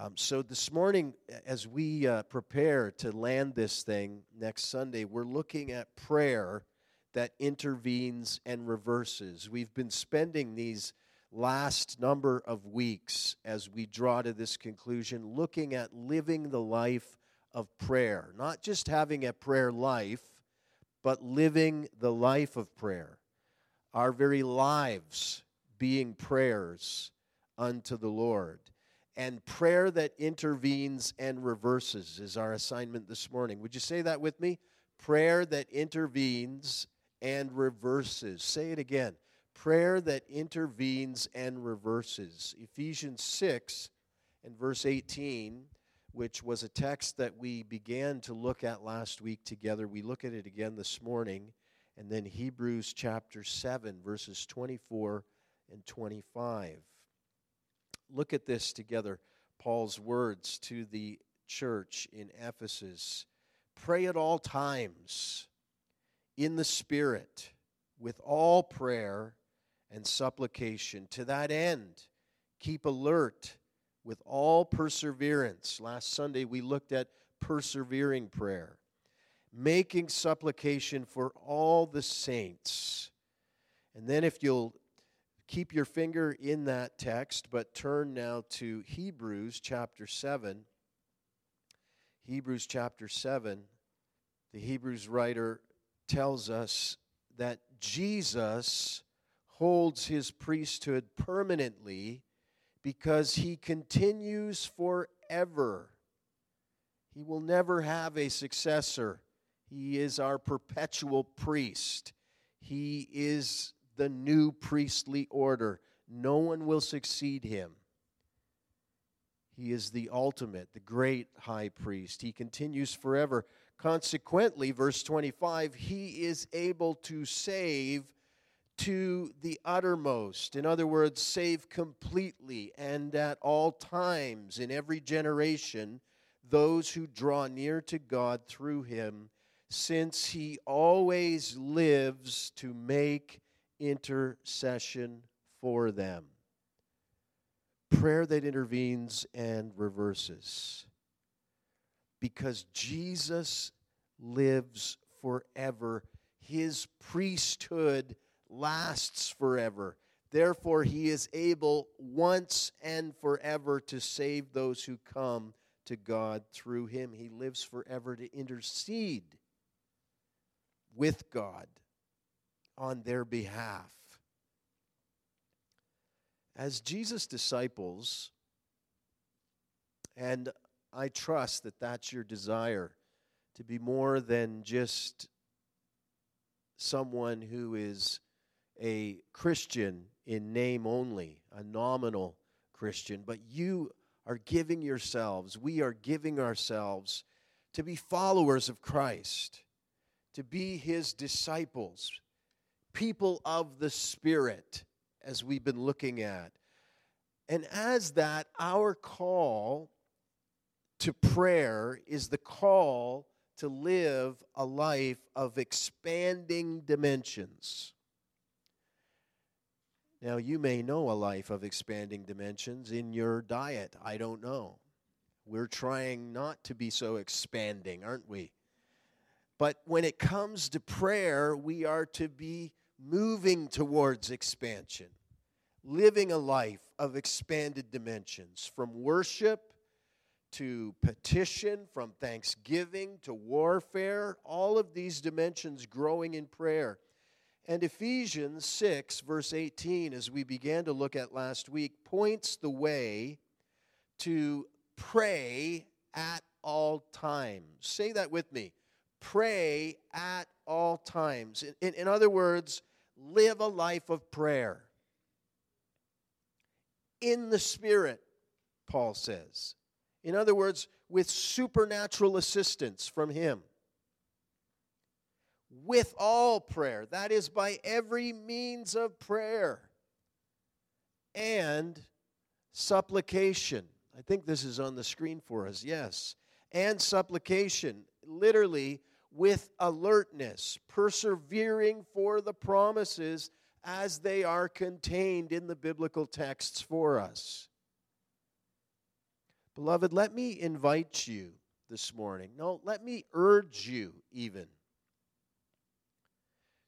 Um, so this morning, as we uh, prepare to land this thing next Sunday, we're looking at prayer that intervenes and reverses. We've been spending these last number of weeks as we draw to this conclusion looking at living the life of prayer, not just having a prayer life, but living the life of prayer. Our very lives being prayers unto the Lord. And prayer that intervenes and reverses is our assignment this morning. Would you say that with me? Prayer that intervenes and reverses. Say it again. Prayer that intervenes and reverses. Ephesians 6 and verse 18, which was a text that we began to look at last week together. We look at it again this morning. And then Hebrews chapter 7, verses 24 and 25 look at this together Paul's words to the church in Ephesus Pray at all times in the Spirit with all prayer and supplication. To that end, keep alert with all perseverance. Last Sunday we looked at persevering prayer, making supplication for all the saints. And then, if you'll keep your finger in that text, but turn now to Hebrews chapter 7. Hebrews chapter 7. The Hebrews writer tells us that Jesus holds his priesthood permanently because he continues forever. He will never have a successor. He is our perpetual priest. He is the new priestly order. No one will succeed him. He is the ultimate, the great high priest. He continues forever. Consequently, verse 25, he is able to save to the uttermost. In other words, save completely and at all times in every generation those who draw near to God through him, since he always lives to make intercession for them. Prayer that intervenes and reverses. Because Jesus lives forever, his priesthood lasts forever. Therefore, he is able once and forever to save those who come to God through him. He lives forever to intercede with God on their behalf. As Jesus' disciples, and I trust that that's your desire to be more than just someone who is a Christian in name only, a nominal Christian, but you are giving yourselves, we are giving ourselves to be followers of Christ, to be his disciples, people of the Spirit, as we've been looking at. And as that, our call to prayer is the call to live a life of expanding dimensions. Now, you may know a life of expanding dimensions in your diet. I don't know. We're trying not to be so expanding, aren't we? But when it comes to prayer, we are to be moving towards expansion, living a life of expanded dimensions from worship to petition, from thanksgiving to warfare, all of these dimensions growing in prayer. And Ephesians 6, verse 18, as we began to look at last week, points the way to pray at all times. Say that with me. Pray at all times. In, in, in other words, live a life of prayer. In the Spirit, Paul says. In other words, with supernatural assistance from Him. With all prayer, that is, by every means of prayer and supplication. I think this is on the screen for us, yes. And supplication, literally with alertness, persevering for the promises as they are contained in the biblical texts for us. Beloved, let me invite you this morning. No, let me urge you even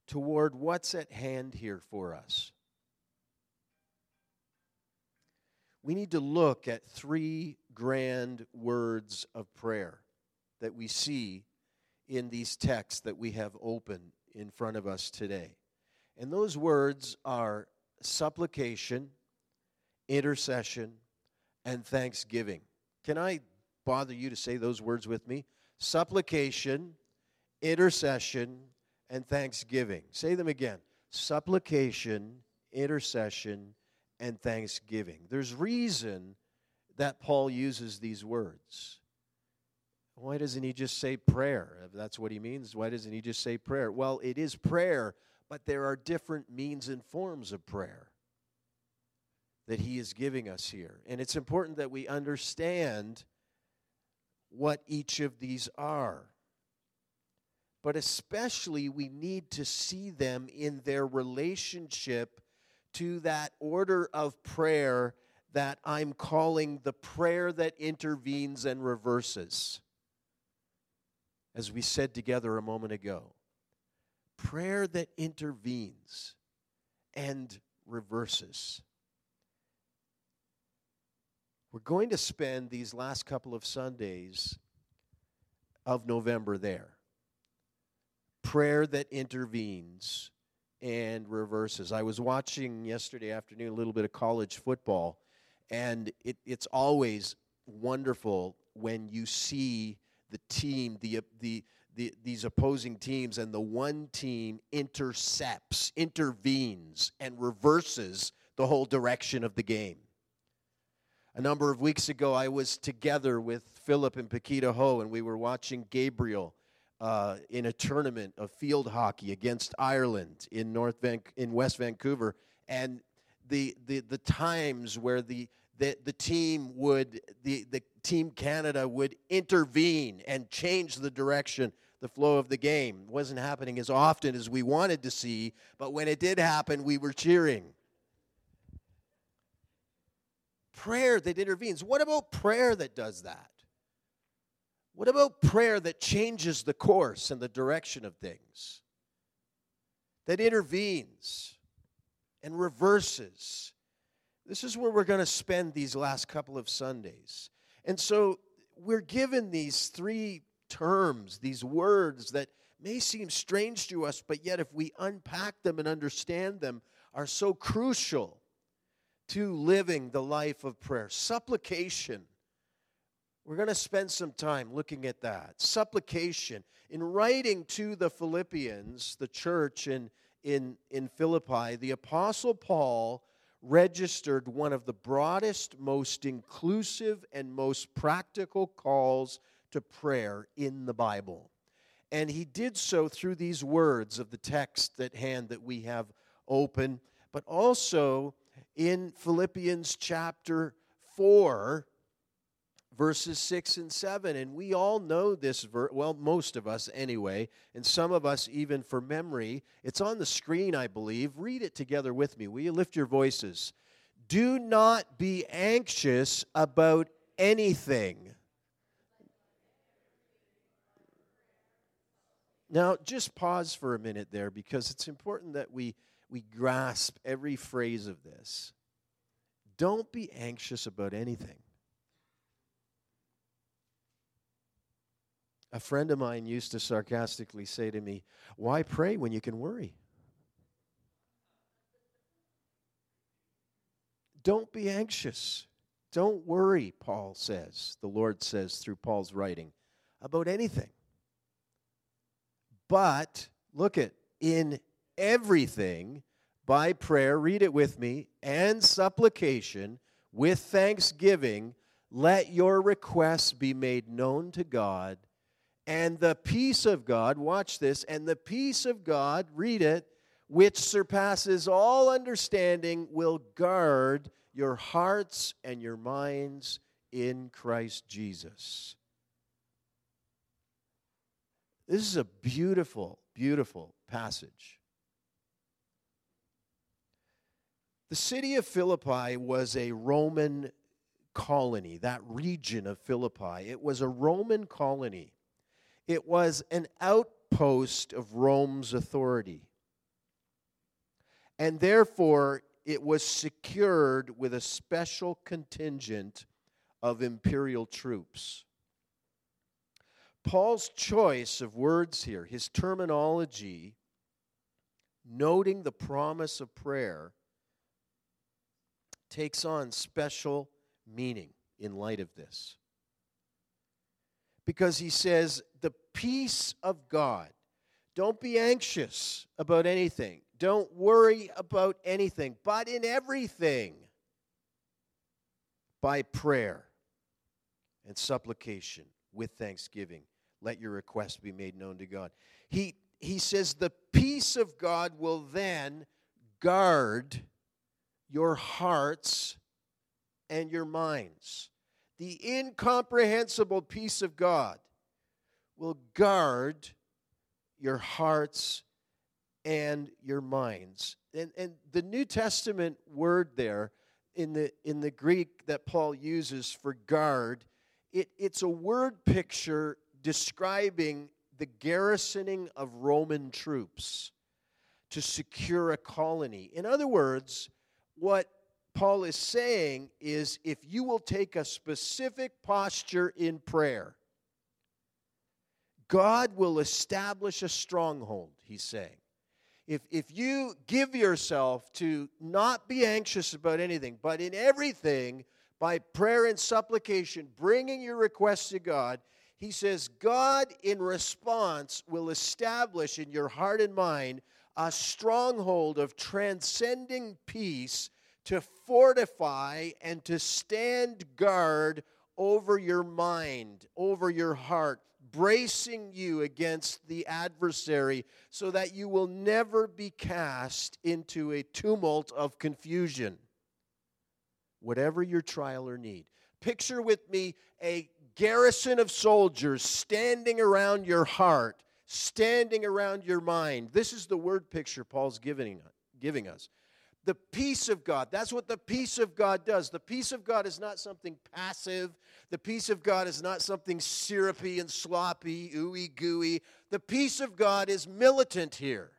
toward what's at hand here for us. We need to look at three grand words of prayer that we see in these texts that we have open in front of us today. And those words are supplication, intercession, and thanksgiving. Can I bother you to say those words with me? Supplication, intercession, and thanksgiving. Say them again supplication, intercession, and thanksgiving. There's reason that Paul uses these words. Why doesn't he just say prayer? If that's what he means, why doesn't he just say prayer? Well, it is prayer, but there are different means and forms of prayer that he is giving us here. And it's important that we understand what each of these are. But especially, we need to see them in their relationship to that order of prayer that I'm calling the prayer that intervenes and reverses. As we said together a moment ago, prayer that intervenes and reverses. We're going to spend these last couple of Sundays of November there. Prayer that intervenes and reverses. I was watching yesterday afternoon a little bit of college football, and it, it's always wonderful when you see the team, the, the, the, these opposing teams, and the one team intercepts, intervenes, and reverses the whole direction of the game. A number of weeks ago, I was together with Philip and Paquita Ho, and we were watching Gabriel uh, in a tournament of field hockey against Ireland in North Van- in West Vancouver, and the the the times where the the, the team would the, the team Canada would intervene and change the direction the flow of the game it wasn't happening as often as we wanted to see but when it did happen we were cheering prayer that intervenes. What about prayer that does that? What about prayer that changes the course and the direction of things? That intervenes and reverses. This is where we're going to spend these last couple of Sundays. And so we're given these three terms, these words that may seem strange to us, but yet if we unpack them and understand them, are so crucial to living the life of prayer. Supplication. We're going to spend some time looking at that. Supplication. In writing to the Philippians, the church in, in, in Philippi, the Apostle Paul registered one of the broadest, most inclusive, and most practical calls to prayer in the Bible. And he did so through these words of the text at hand that we have open, but also in Philippians chapter 4, verses 6 and 7. And we all know this verse, well, most of us anyway, and some of us even for memory. It's on the screen, I believe. Read it together with me. Will you lift your voices? Do not be anxious about anything. Now, just pause for a minute there because it's important that we we grasp every phrase of this. Don't be anxious about anything. A friend of mine used to sarcastically say to me, Why pray when you can worry? Don't be anxious. Don't worry, Paul says, the Lord says through Paul's writing, about anything. But, look at, in everything by prayer, read it with me, and supplication with thanksgiving, let your requests be made known to God. And the peace of God, watch this, and the peace of God, read it, which surpasses all understanding, will guard your hearts and your minds in Christ Jesus. This is a beautiful, beautiful passage. The city of Philippi was a Roman colony, that region of Philippi. It was a Roman colony, it was an outpost of Rome's authority. And therefore, it was secured with a special contingent of imperial troops. Paul's choice of words here, his terminology, noting the promise of prayer, takes on special meaning in light of this. Because he says, the peace of God. Don't be anxious about anything. Don't worry about anything, but in everything, by prayer and supplication with thanksgiving, let your requests be made known to God. He, he says, the peace of God will then guard your hearts and your minds. The incomprehensible peace of God will guard your hearts and your minds. And, and the New Testament word there in the, in the Greek that Paul uses for guard, it, it's a word picture describing the garrisoning of Roman troops to secure a colony. In other words, what Paul is saying is if you will take a specific posture in prayer, God will establish a stronghold, he's saying. If, if you give yourself to not be anxious about anything, but in everything, by prayer and supplication, bringing your requests to God, he says, God in response will establish in your heart and mind a stronghold of transcending peace to fortify and to stand guard over your mind, over your heart, bracing you against the adversary so that you will never be cast into a tumult of confusion. Whatever your trial or need. Picture with me a garrison of soldiers standing around your heart, standing around your mind. This is the word picture Paul's giving, giving us the peace of God. That's what the peace of God does. The peace of God is not something passive. The peace of God is not something syrupy and sloppy, ooey gooey. The peace of God is militant here.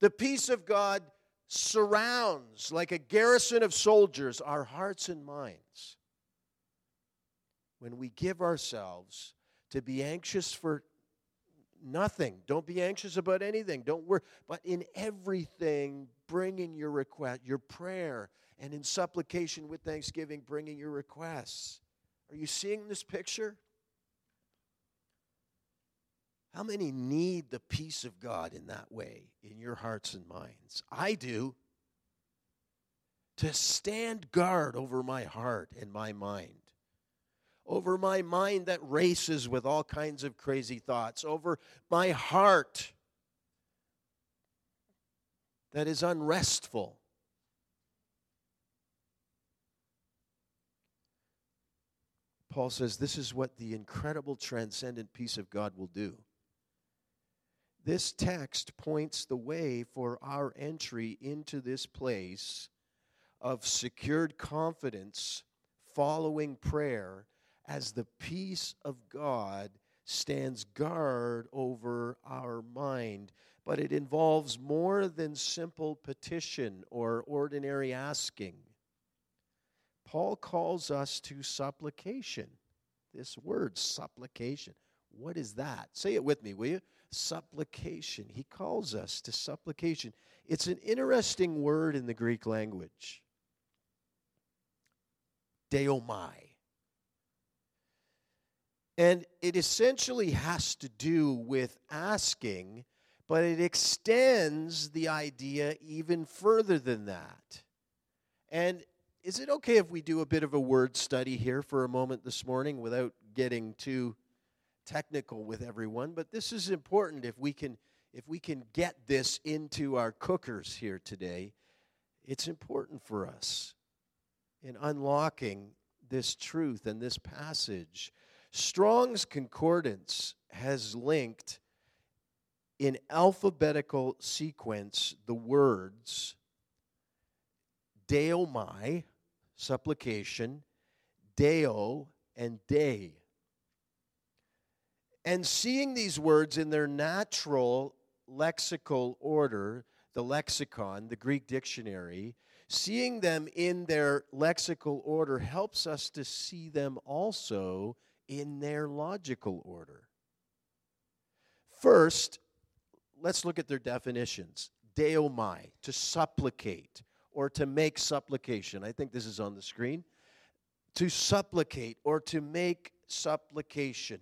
The peace of God surrounds, like a garrison of soldiers, our hearts and minds. When we give ourselves to be anxious for nothing. Don't be anxious about anything. Don't worry. But in everything, bringing your request, your prayer, and in supplication with thanksgiving, bringing your requests. Are you seeing this picture? How many need the peace of God in that way in your hearts and minds? I do. To stand guard over my heart and my mind over my mind that races with all kinds of crazy thoughts, over my heart that is unrestful. Paul says this is what the incredible transcendent peace of God will do. This text points the way for our entry into this place of secured confidence following prayer as the peace of God stands guard over our mind. But it involves more than simple petition or ordinary asking. Paul calls us to supplication. This word, supplication. What is that? Say it with me, will you? Supplication. He calls us to supplication. It's an interesting word in the Greek language. Deomai. And it essentially has to do with asking, but it extends the idea even further than that. And is it okay if we do a bit of a word study here for a moment this morning without getting too technical with everyone? But this is important if we can if we can get this into our cookers here today. It's important for us in unlocking this truth and this passage Strong's Concordance has linked in alphabetical sequence the words deo deomai, supplication, deo and day. And seeing these words in their natural lexical order, the lexicon, the Greek dictionary, seeing them in their lexical order helps us to see them also in their logical order. First, let's look at their definitions. Deomai, to supplicate or to make supplication. I think this is on the screen. To supplicate or to make supplication.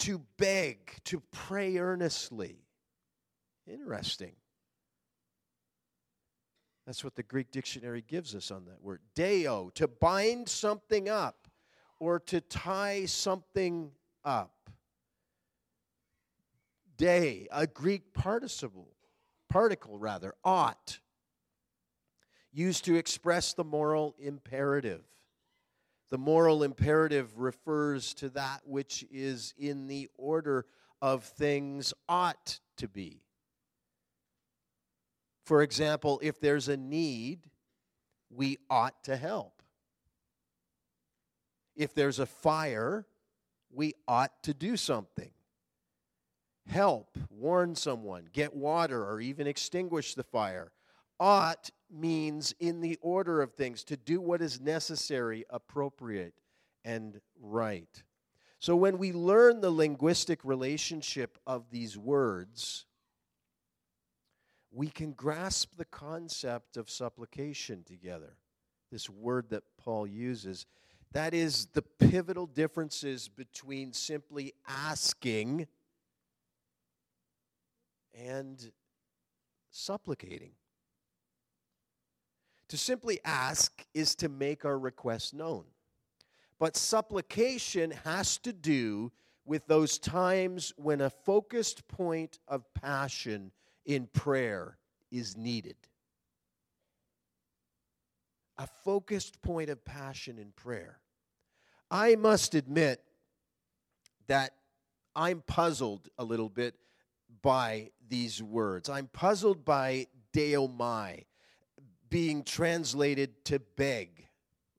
To beg, to pray earnestly. Interesting. That's what the Greek dictionary gives us on that word. Deo, to bind something up or to tie something up. Day, a Greek participle, particle rather, ought, used to express the moral imperative. The moral imperative refers to that which is in the order of things ought to be. For example, if there's a need, we ought to help. If there's a fire, we ought to do something. Help, warn someone, get water, or even extinguish the fire. Ought means in the order of things, to do what is necessary, appropriate, and right. So when we learn the linguistic relationship of these words, we can grasp the concept of supplication together. This word that Paul uses. That is the pivotal differences between simply asking and supplicating. To simply ask is to make our request known. But supplication has to do with those times when a focused point of passion in prayer is needed. A focused point of passion in prayer. I must admit that I'm puzzled a little bit by these words. I'm puzzled by deomai being translated to beg,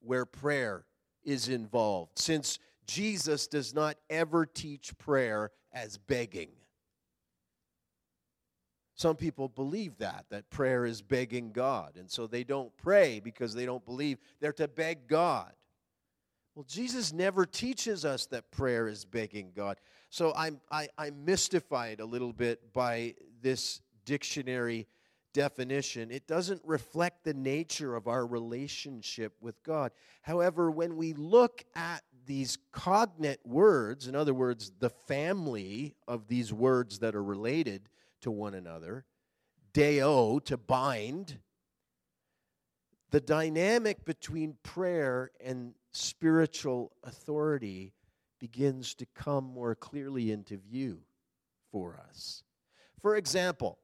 where prayer is involved, since Jesus does not ever teach prayer as begging. Some people believe that, that prayer is begging God. And so they don't pray because they don't believe they're to beg God. Well, Jesus never teaches us that prayer is begging God. So I'm, I, I'm mystified a little bit by this dictionary definition. It doesn't reflect the nature of our relationship with God. However, when we look at these cognate words, in other words, the family of these words that are related, to one another, deo, to bind. The dynamic between prayer and spiritual authority begins to come more clearly into view for us. For example,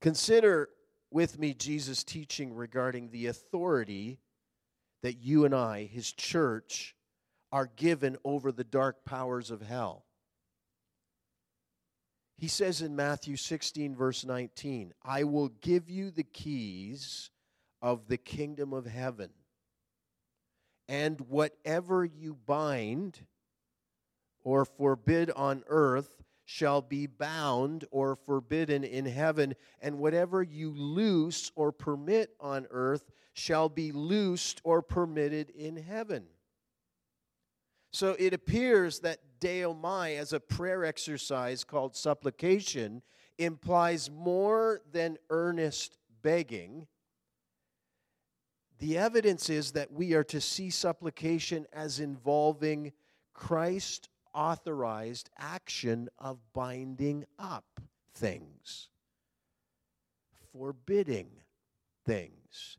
consider with me Jesus' teaching regarding the authority that you and I, his church, are given over the dark powers of hell. He says in Matthew 16, verse 19, I will give you the keys of the kingdom of heaven. And whatever you bind or forbid on earth shall be bound or forbidden in heaven, and whatever you loose or permit on earth shall be loosed or permitted in heaven. So it appears that deomai as a prayer exercise called supplication implies more than earnest begging. The evidence is that we are to see supplication as involving Christ authorized action of binding up things, forbidding things,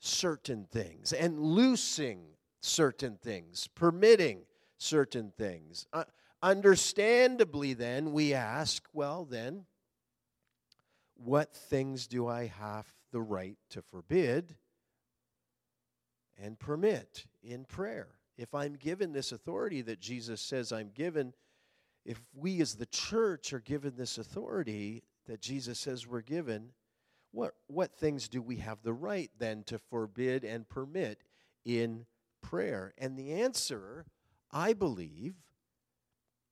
certain things, and loosing certain things, permitting certain things. Uh, understandably, then, we ask, well, then, what things do I have the right to forbid and permit in prayer? If I'm given this authority that Jesus says I'm given, if we as the church are given this authority that Jesus says we're given, what, what things do we have the right then to forbid and permit in prayer? And the answer, I believe,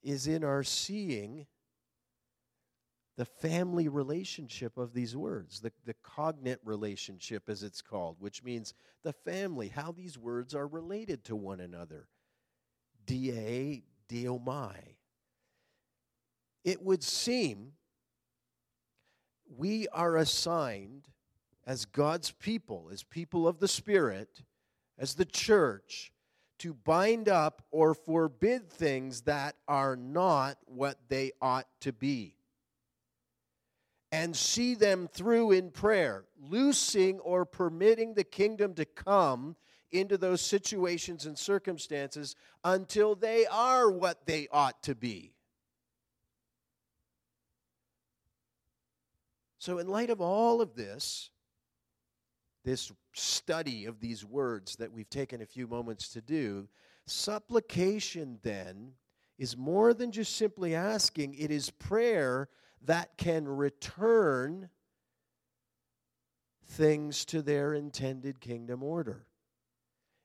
is in our seeing the family relationship of these words, the, the cognate relationship, as it's called, which means the family, how these words are related to one another. Da, deomai. It would seem we are assigned as God's people, as people of the Spirit, as the church, to bind up or forbid things that are not what they ought to be. And see them through in prayer, loosing or permitting the kingdom to come into those situations and circumstances until they are what they ought to be. So, in light of all of this, this study of these words that we've taken a few moments to do, supplication then is more than just simply asking, it is prayer that can return things to their intended kingdom order.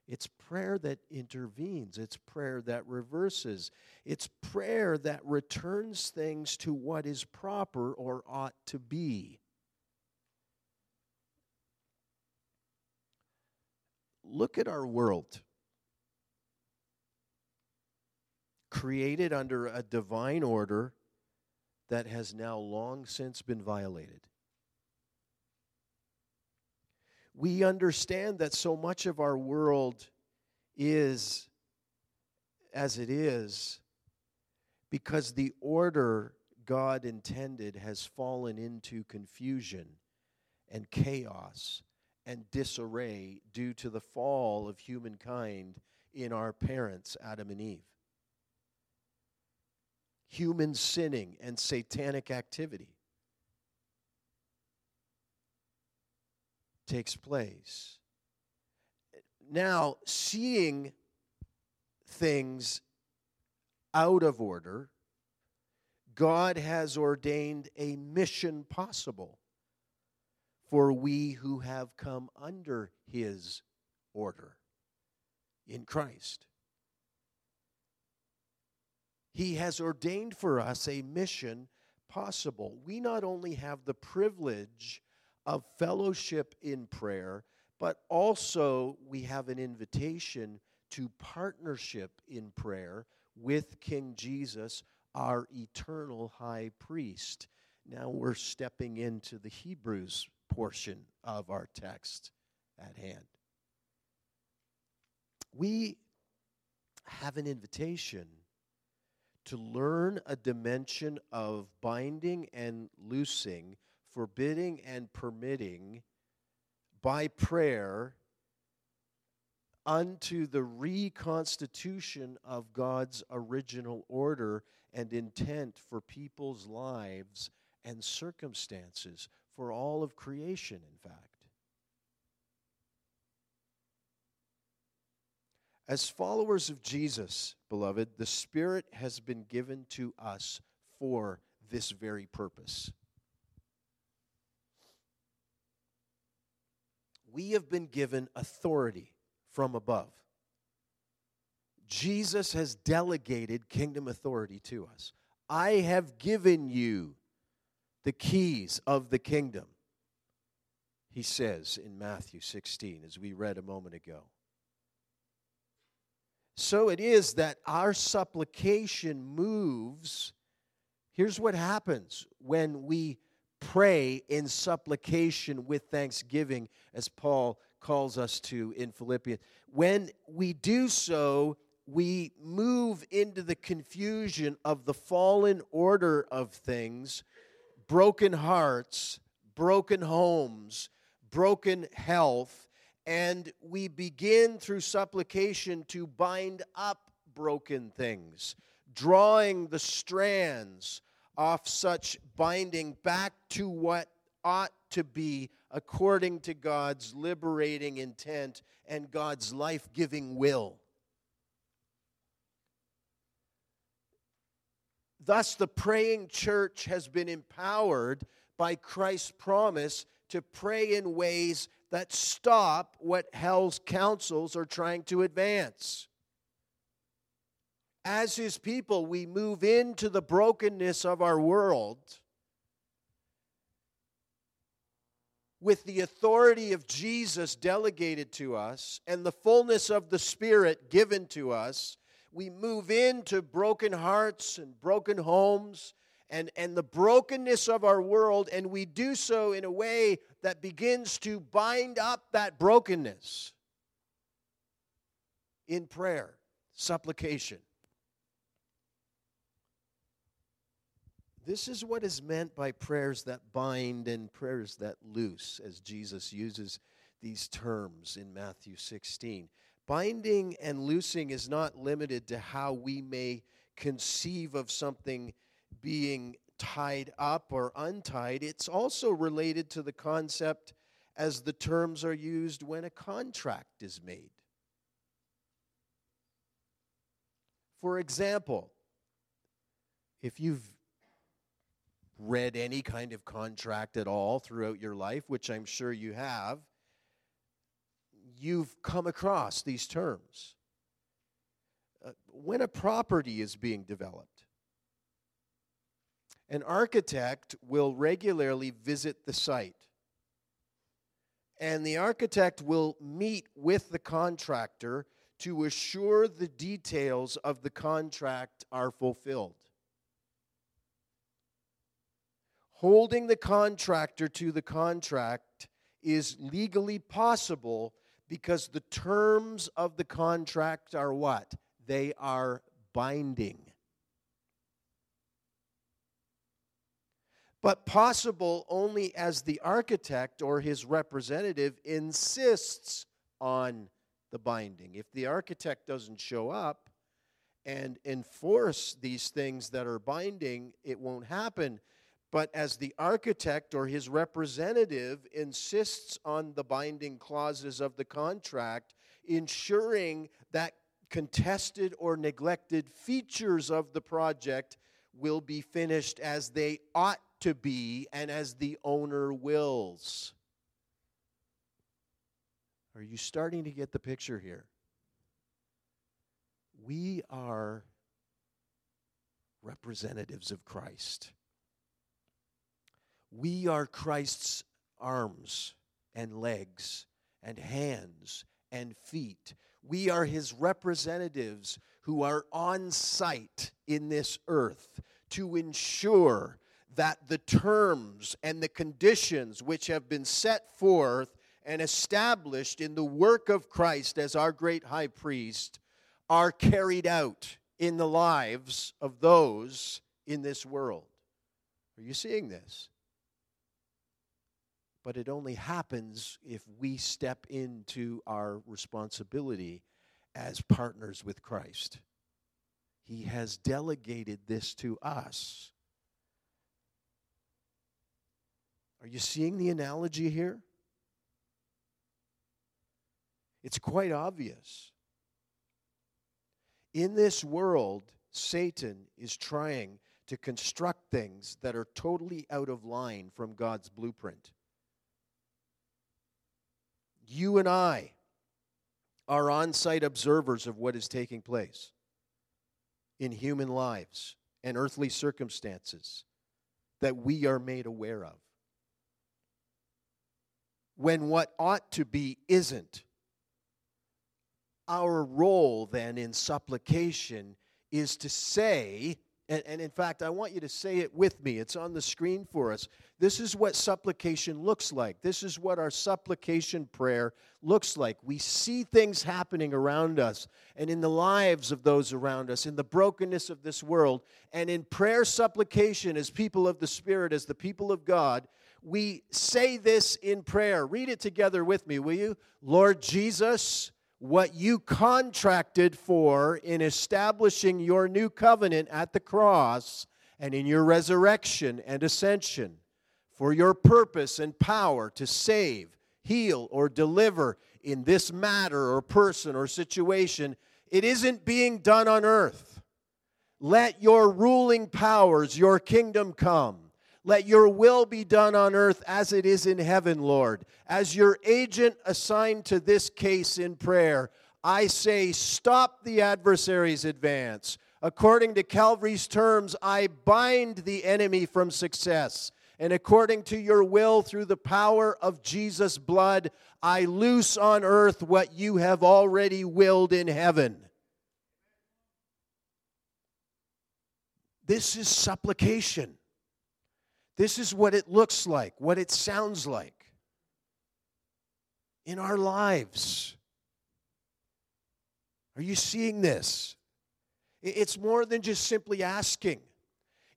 It's prayer that intervenes. It's prayer that reverses. It's prayer that returns things to what is proper or ought to be. Look at our world. Created under a divine order that has now long since been violated. we understand that so much of our world is as it is because the order God intended has fallen into confusion and chaos and disarray due to the fall of humankind in our parents, Adam and Eve. Human sinning and satanic activity. takes place. Now, seeing things out of order, God has ordained a mission possible for we who have come under his order in Christ. He has ordained for us a mission possible. We not only have the privilege of fellowship in prayer, but also we have an invitation to partnership in prayer with King Jesus, our eternal high priest. Now we're stepping into the Hebrews portion of our text at hand. We have an invitation to learn a dimension of binding and loosing forbidding and permitting by prayer unto the reconstitution of God's original order and intent for people's lives and circumstances, for all of creation, in fact. As followers of Jesus, beloved, the Spirit has been given to us for this very purpose. we have been given authority from above. Jesus has delegated kingdom authority to us. I have given you the keys of the kingdom, he says in Matthew 16, as we read a moment ago. So it is that our supplication moves. Here's what happens when we pray in supplication with thanksgiving, as Paul calls us to in Philippians. When we do so, we move into the confusion of the fallen order of things, broken hearts, broken homes, broken health, and we begin through supplication to bind up broken things, drawing the strands off such binding back to what ought to be according to God's liberating intent and God's life giving will. Thus, the praying church has been empowered by Christ's promise to pray in ways that stop what hell's councils are trying to advance. As his people, we move into the brokenness of our world with the authority of Jesus delegated to us and the fullness of the Spirit given to us, we move into broken hearts and broken homes and, and the brokenness of our world, and we do so in a way that begins to bind up that brokenness in prayer, supplication. This is what is meant by prayers that bind and prayers that loose, as Jesus uses these terms in Matthew 16. Binding and loosing is not limited to how we may conceive of something being tied up or untied, it's also related to the concept as the terms are used when a contract is made. For example, if you've read any kind of contract at all throughout your life, which I'm sure you have, you've come across these terms. Uh, when a property is being developed, an architect will regularly visit the site. And the architect will meet with the contractor to assure the details of the contract are fulfilled. Holding the contractor to the contract is legally possible because the terms of the contract are what? They are binding. But possible only as the architect or his representative insists on the binding. If the architect doesn't show up and enforce these things that are binding, it won't happen. But as the architect or his representative insists on the binding clauses of the contract, ensuring that contested or neglected features of the project will be finished as they ought to be and as the owner wills. Are you starting to get the picture here? We are representatives of Christ. We are Christ's arms and legs and hands and feet. We are his representatives who are on site in this earth to ensure that the terms and the conditions which have been set forth and established in the work of Christ as our great high priest are carried out in the lives of those in this world. Are you seeing this? But it only happens if we step into our responsibility as partners with Christ. He has delegated this to us Are you seeing the analogy here? It's quite obvious. In this world, Satan is trying to construct things that are totally out of line from God's blueprint. You and I are on site observers of what is taking place in human lives and earthly circumstances that we are made aware of when what ought to be isn't. Our role then in supplication is to say, and, and, in fact, I want you to say it with me. It's on the screen for us. This is what supplication looks like. This is what our supplication prayer looks like. We see things happening around us and in the lives of those around us, in the brokenness of this world. And in prayer supplication, as people of the Spirit, as the people of God, we say this in prayer. Read it together with me, will you? Lord Jesus, what you contracted for in establishing your new covenant at the cross and in your resurrection and ascension, for your purpose and power to save, heal, or deliver in this matter or person or situation, it isn't being done on earth. Let your ruling powers, your kingdom come Let your will be done on earth as it is in heaven, Lord. As your agent assigned to this case in prayer, I say, stop the adversary's advance. According to Calvary's terms, I bind the enemy from success. And according to your will, through the power of Jesus' blood, I loose on earth what you have already willed in heaven. This is supplication. This is what it looks like, what it sounds like in our lives. Are you seeing this? It's more than just simply asking,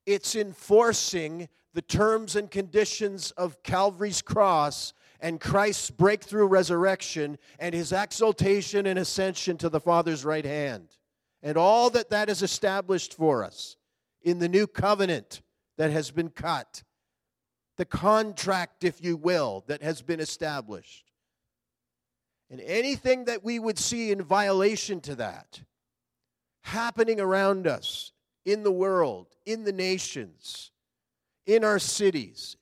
it's enforcing the terms and conditions of Calvary's cross and Christ's breakthrough resurrection and his exaltation and ascension to the Father's right hand. And all that that has established for us in the new covenant that has been cut, the contract, if you will, that has been established. And anything that we would see in violation to that happening around us, in the world, in the nations, in our cities,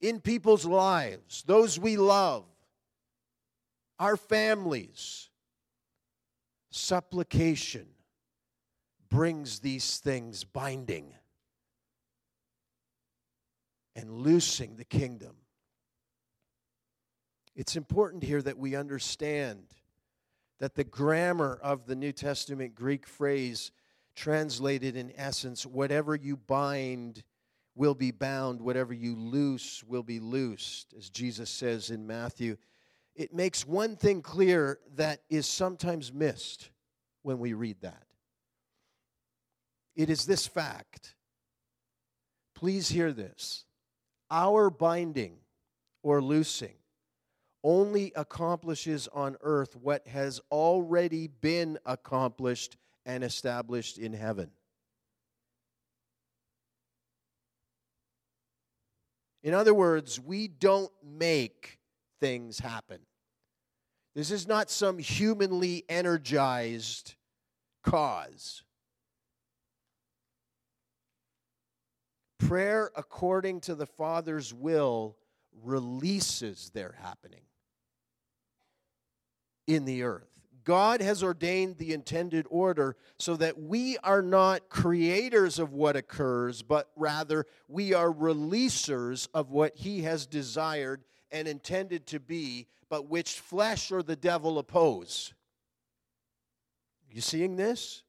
in people's lives, those we love, our families, supplication brings these things binding and loosing the kingdom. It's important here that we understand that the grammar of the New Testament Greek phrase translated in essence, whatever you bind will be bound, whatever you loose will be loosed, as Jesus says in Matthew. It makes one thing clear that is sometimes missed when we read that. It is this fact. Please hear this. Our binding or loosing only accomplishes on earth what has already been accomplished and established in heaven. In other words, we don't make things happen. This is not some humanly energized cause. Prayer according to the Father's will releases their happening in the earth. God has ordained the intended order so that we are not creators of what occurs, but rather we are releasers of what He has desired and intended to be, but which flesh or the devil oppose. You seeing this?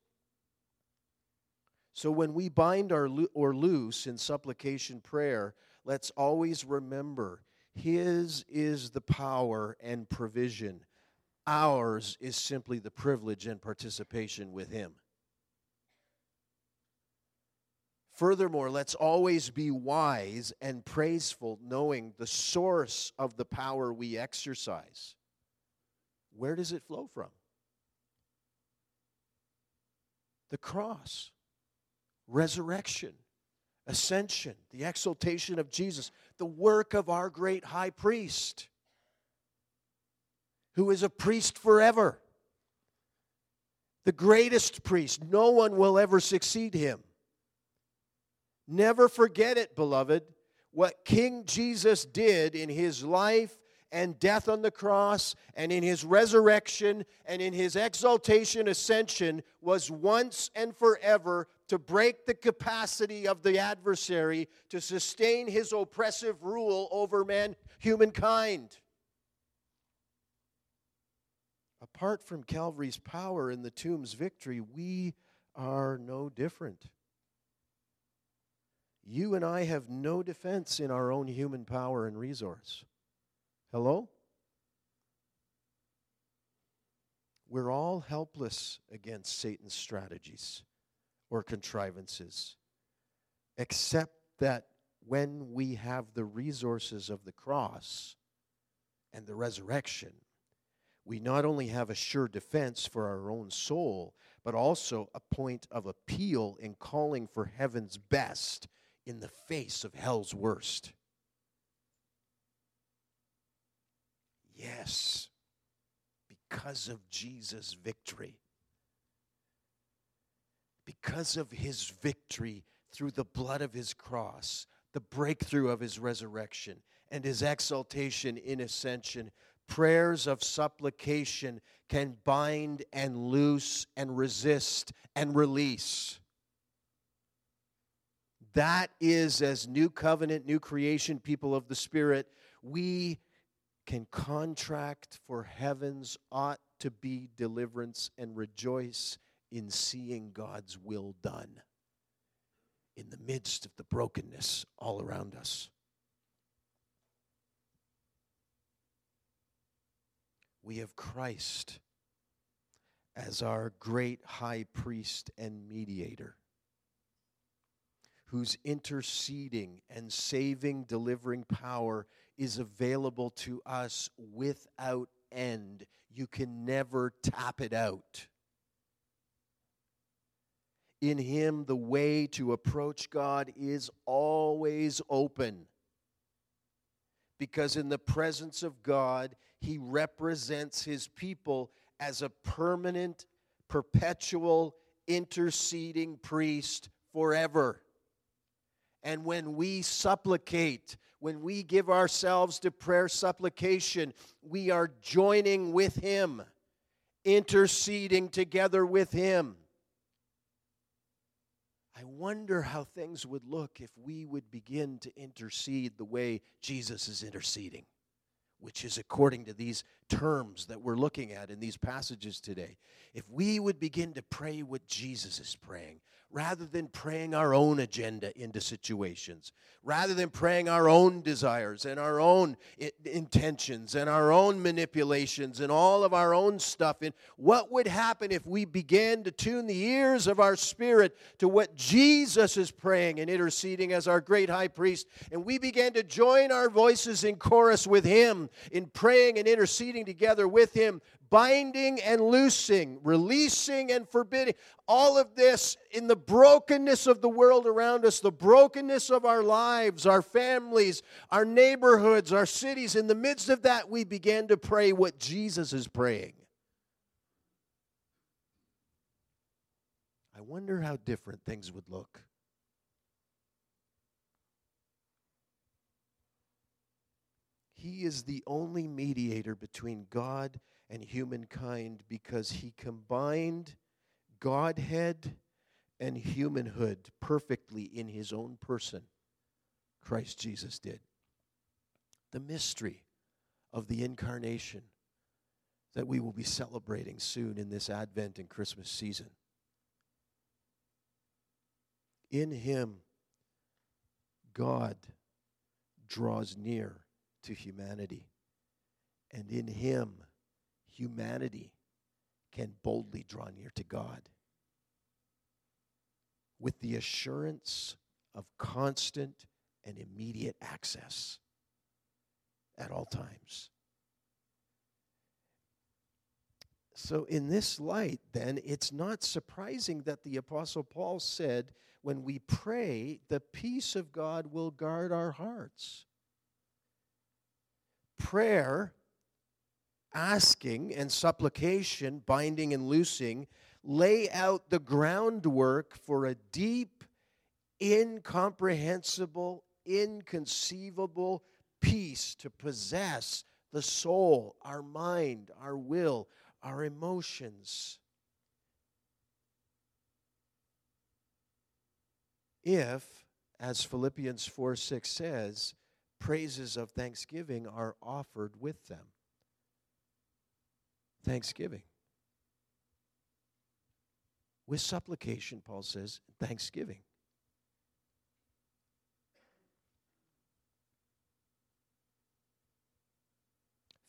So when we bind our or loose in supplication prayer, let's always remember His is the power and provision Ours is simply the privilege and participation with Him. Furthermore, let's always be wise and praiseful, knowing the source of the power we exercise. Where does it flow from? The cross, resurrection, ascension, the exaltation of Jesus, the work of our great high priest who is a priest forever. The greatest priest. No one will ever succeed him. Never forget it, beloved. What King Jesus did in his life and death on the cross and in his resurrection and in his exaltation ascension was once and forever to break the capacity of the adversary to sustain his oppressive rule over man humankind apart from Calvary's power and the tomb's victory, we are no different. You and I have no defense in our own human power and resource. Hello? We're all helpless against Satan's strategies or contrivances, except that when we have the resources of the cross and the resurrection, we not only have a sure defense for our own soul, but also a point of appeal in calling for heaven's best in the face of hell's worst. Yes, because of Jesus' victory. Because of his victory through the blood of his cross, the breakthrough of his resurrection and his exaltation in ascension. Prayers of supplication can bind and loose and resist and release. That is, as new covenant, new creation people of the Spirit, we can contract for heaven's ought to be deliverance and rejoice in seeing God's will done in the midst of the brokenness all around us. We have Christ as our great high priest and mediator whose interceding and saving, delivering power is available to us without end. You can never tap it out. In Him, the way to approach God is always open. Because in the presence of God, He represents His people as a permanent, perpetual, interceding priest forever. And when we supplicate, when we give ourselves to prayer supplication, we are joining with Him, interceding together with Him. I wonder how things would look if we would begin to intercede the way Jesus is interceding, which is according to these terms that we're looking at in these passages today. If we would begin to pray what Jesus is praying, rather than praying our own agenda into situations, rather than praying our own desires and our own intentions and our own manipulations and all of our own stuff. And what would happen if we began to tune the ears of our spirit to what Jesus is praying and interceding as our great high priest? And we began to join our voices in chorus with him in praying and interceding together with him, binding and loosing, releasing and forbidding. All of this in the brokenness of the world around us, the brokenness of our lives, our families, our neighborhoods, our cities. In the midst of that, we began to pray what Jesus is praying. I wonder how different things would look. He is the only mediator between God and humankind because he combined Godhead and humanhood perfectly in his own person. Christ Jesus did. The mystery of the incarnation that we will be celebrating soon in this Advent and Christmas season. In him, God draws near to humanity. And in him, humanity can boldly draw near to God with the assurance of constant and immediate access at all times. So, in this light, then, it's not surprising that the Apostle Paul said, when we pray, the peace of God will guard our hearts. Prayer asking and supplication, binding and loosing, lay out the groundwork for a deep, incomprehensible, inconceivable peace to possess the soul, our mind, our will, our emotions. If, as Philippians 4 6 says, praises of thanksgiving are offered with them thanksgiving. With supplication, Paul says, thanksgiving.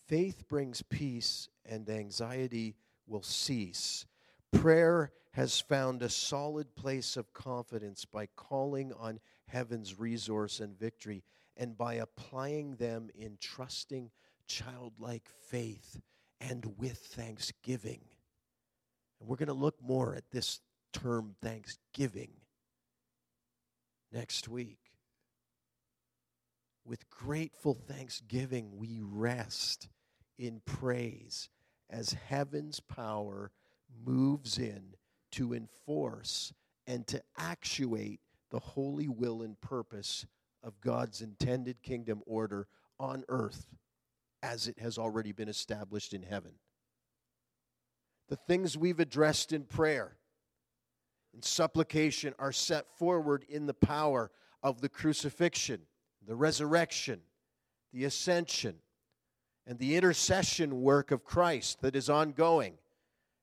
Faith brings peace, and anxiety will cease. Prayer has found a solid place of confidence by calling on heaven's resource and victory and by applying them in trusting childlike faith and with thanksgiving. And we're going to look more at this term thanksgiving next week. With grateful thanksgiving, we rest in praise as heaven's power moves in to enforce and to actuate the holy will and purpose of God's intended kingdom order on earth as it has already been established in heaven. The things we've addressed in prayer and supplication are set forward in the power of the crucifixion, the resurrection, the ascension, and the intercession work of Christ that is ongoing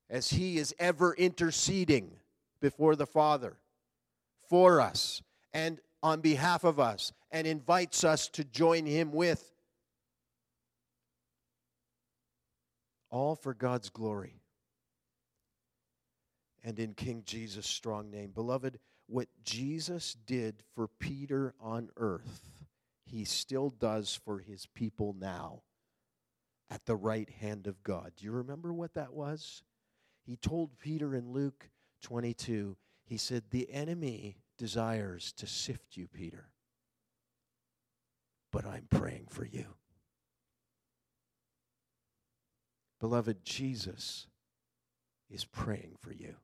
as he is ever interceding before the Father for us and on behalf of us and invites us to join him with. All for God's glory and in King Jesus' strong name. Beloved, what Jesus did for Peter on earth, he still does for his people now at the right hand of God. Do you remember what that was? He told Peter in Luke 22, he said, The enemy desires to sift you, Peter, but I'm praying for you. Beloved, Jesus is praying for you.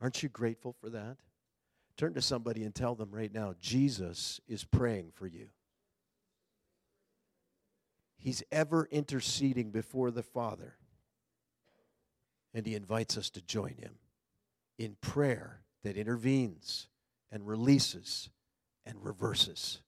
Aren't you grateful for that? Turn to somebody and tell them right now Jesus is praying for you. He's ever interceding before the Father. And he invites us to join him in prayer that intervenes and releases and reverses.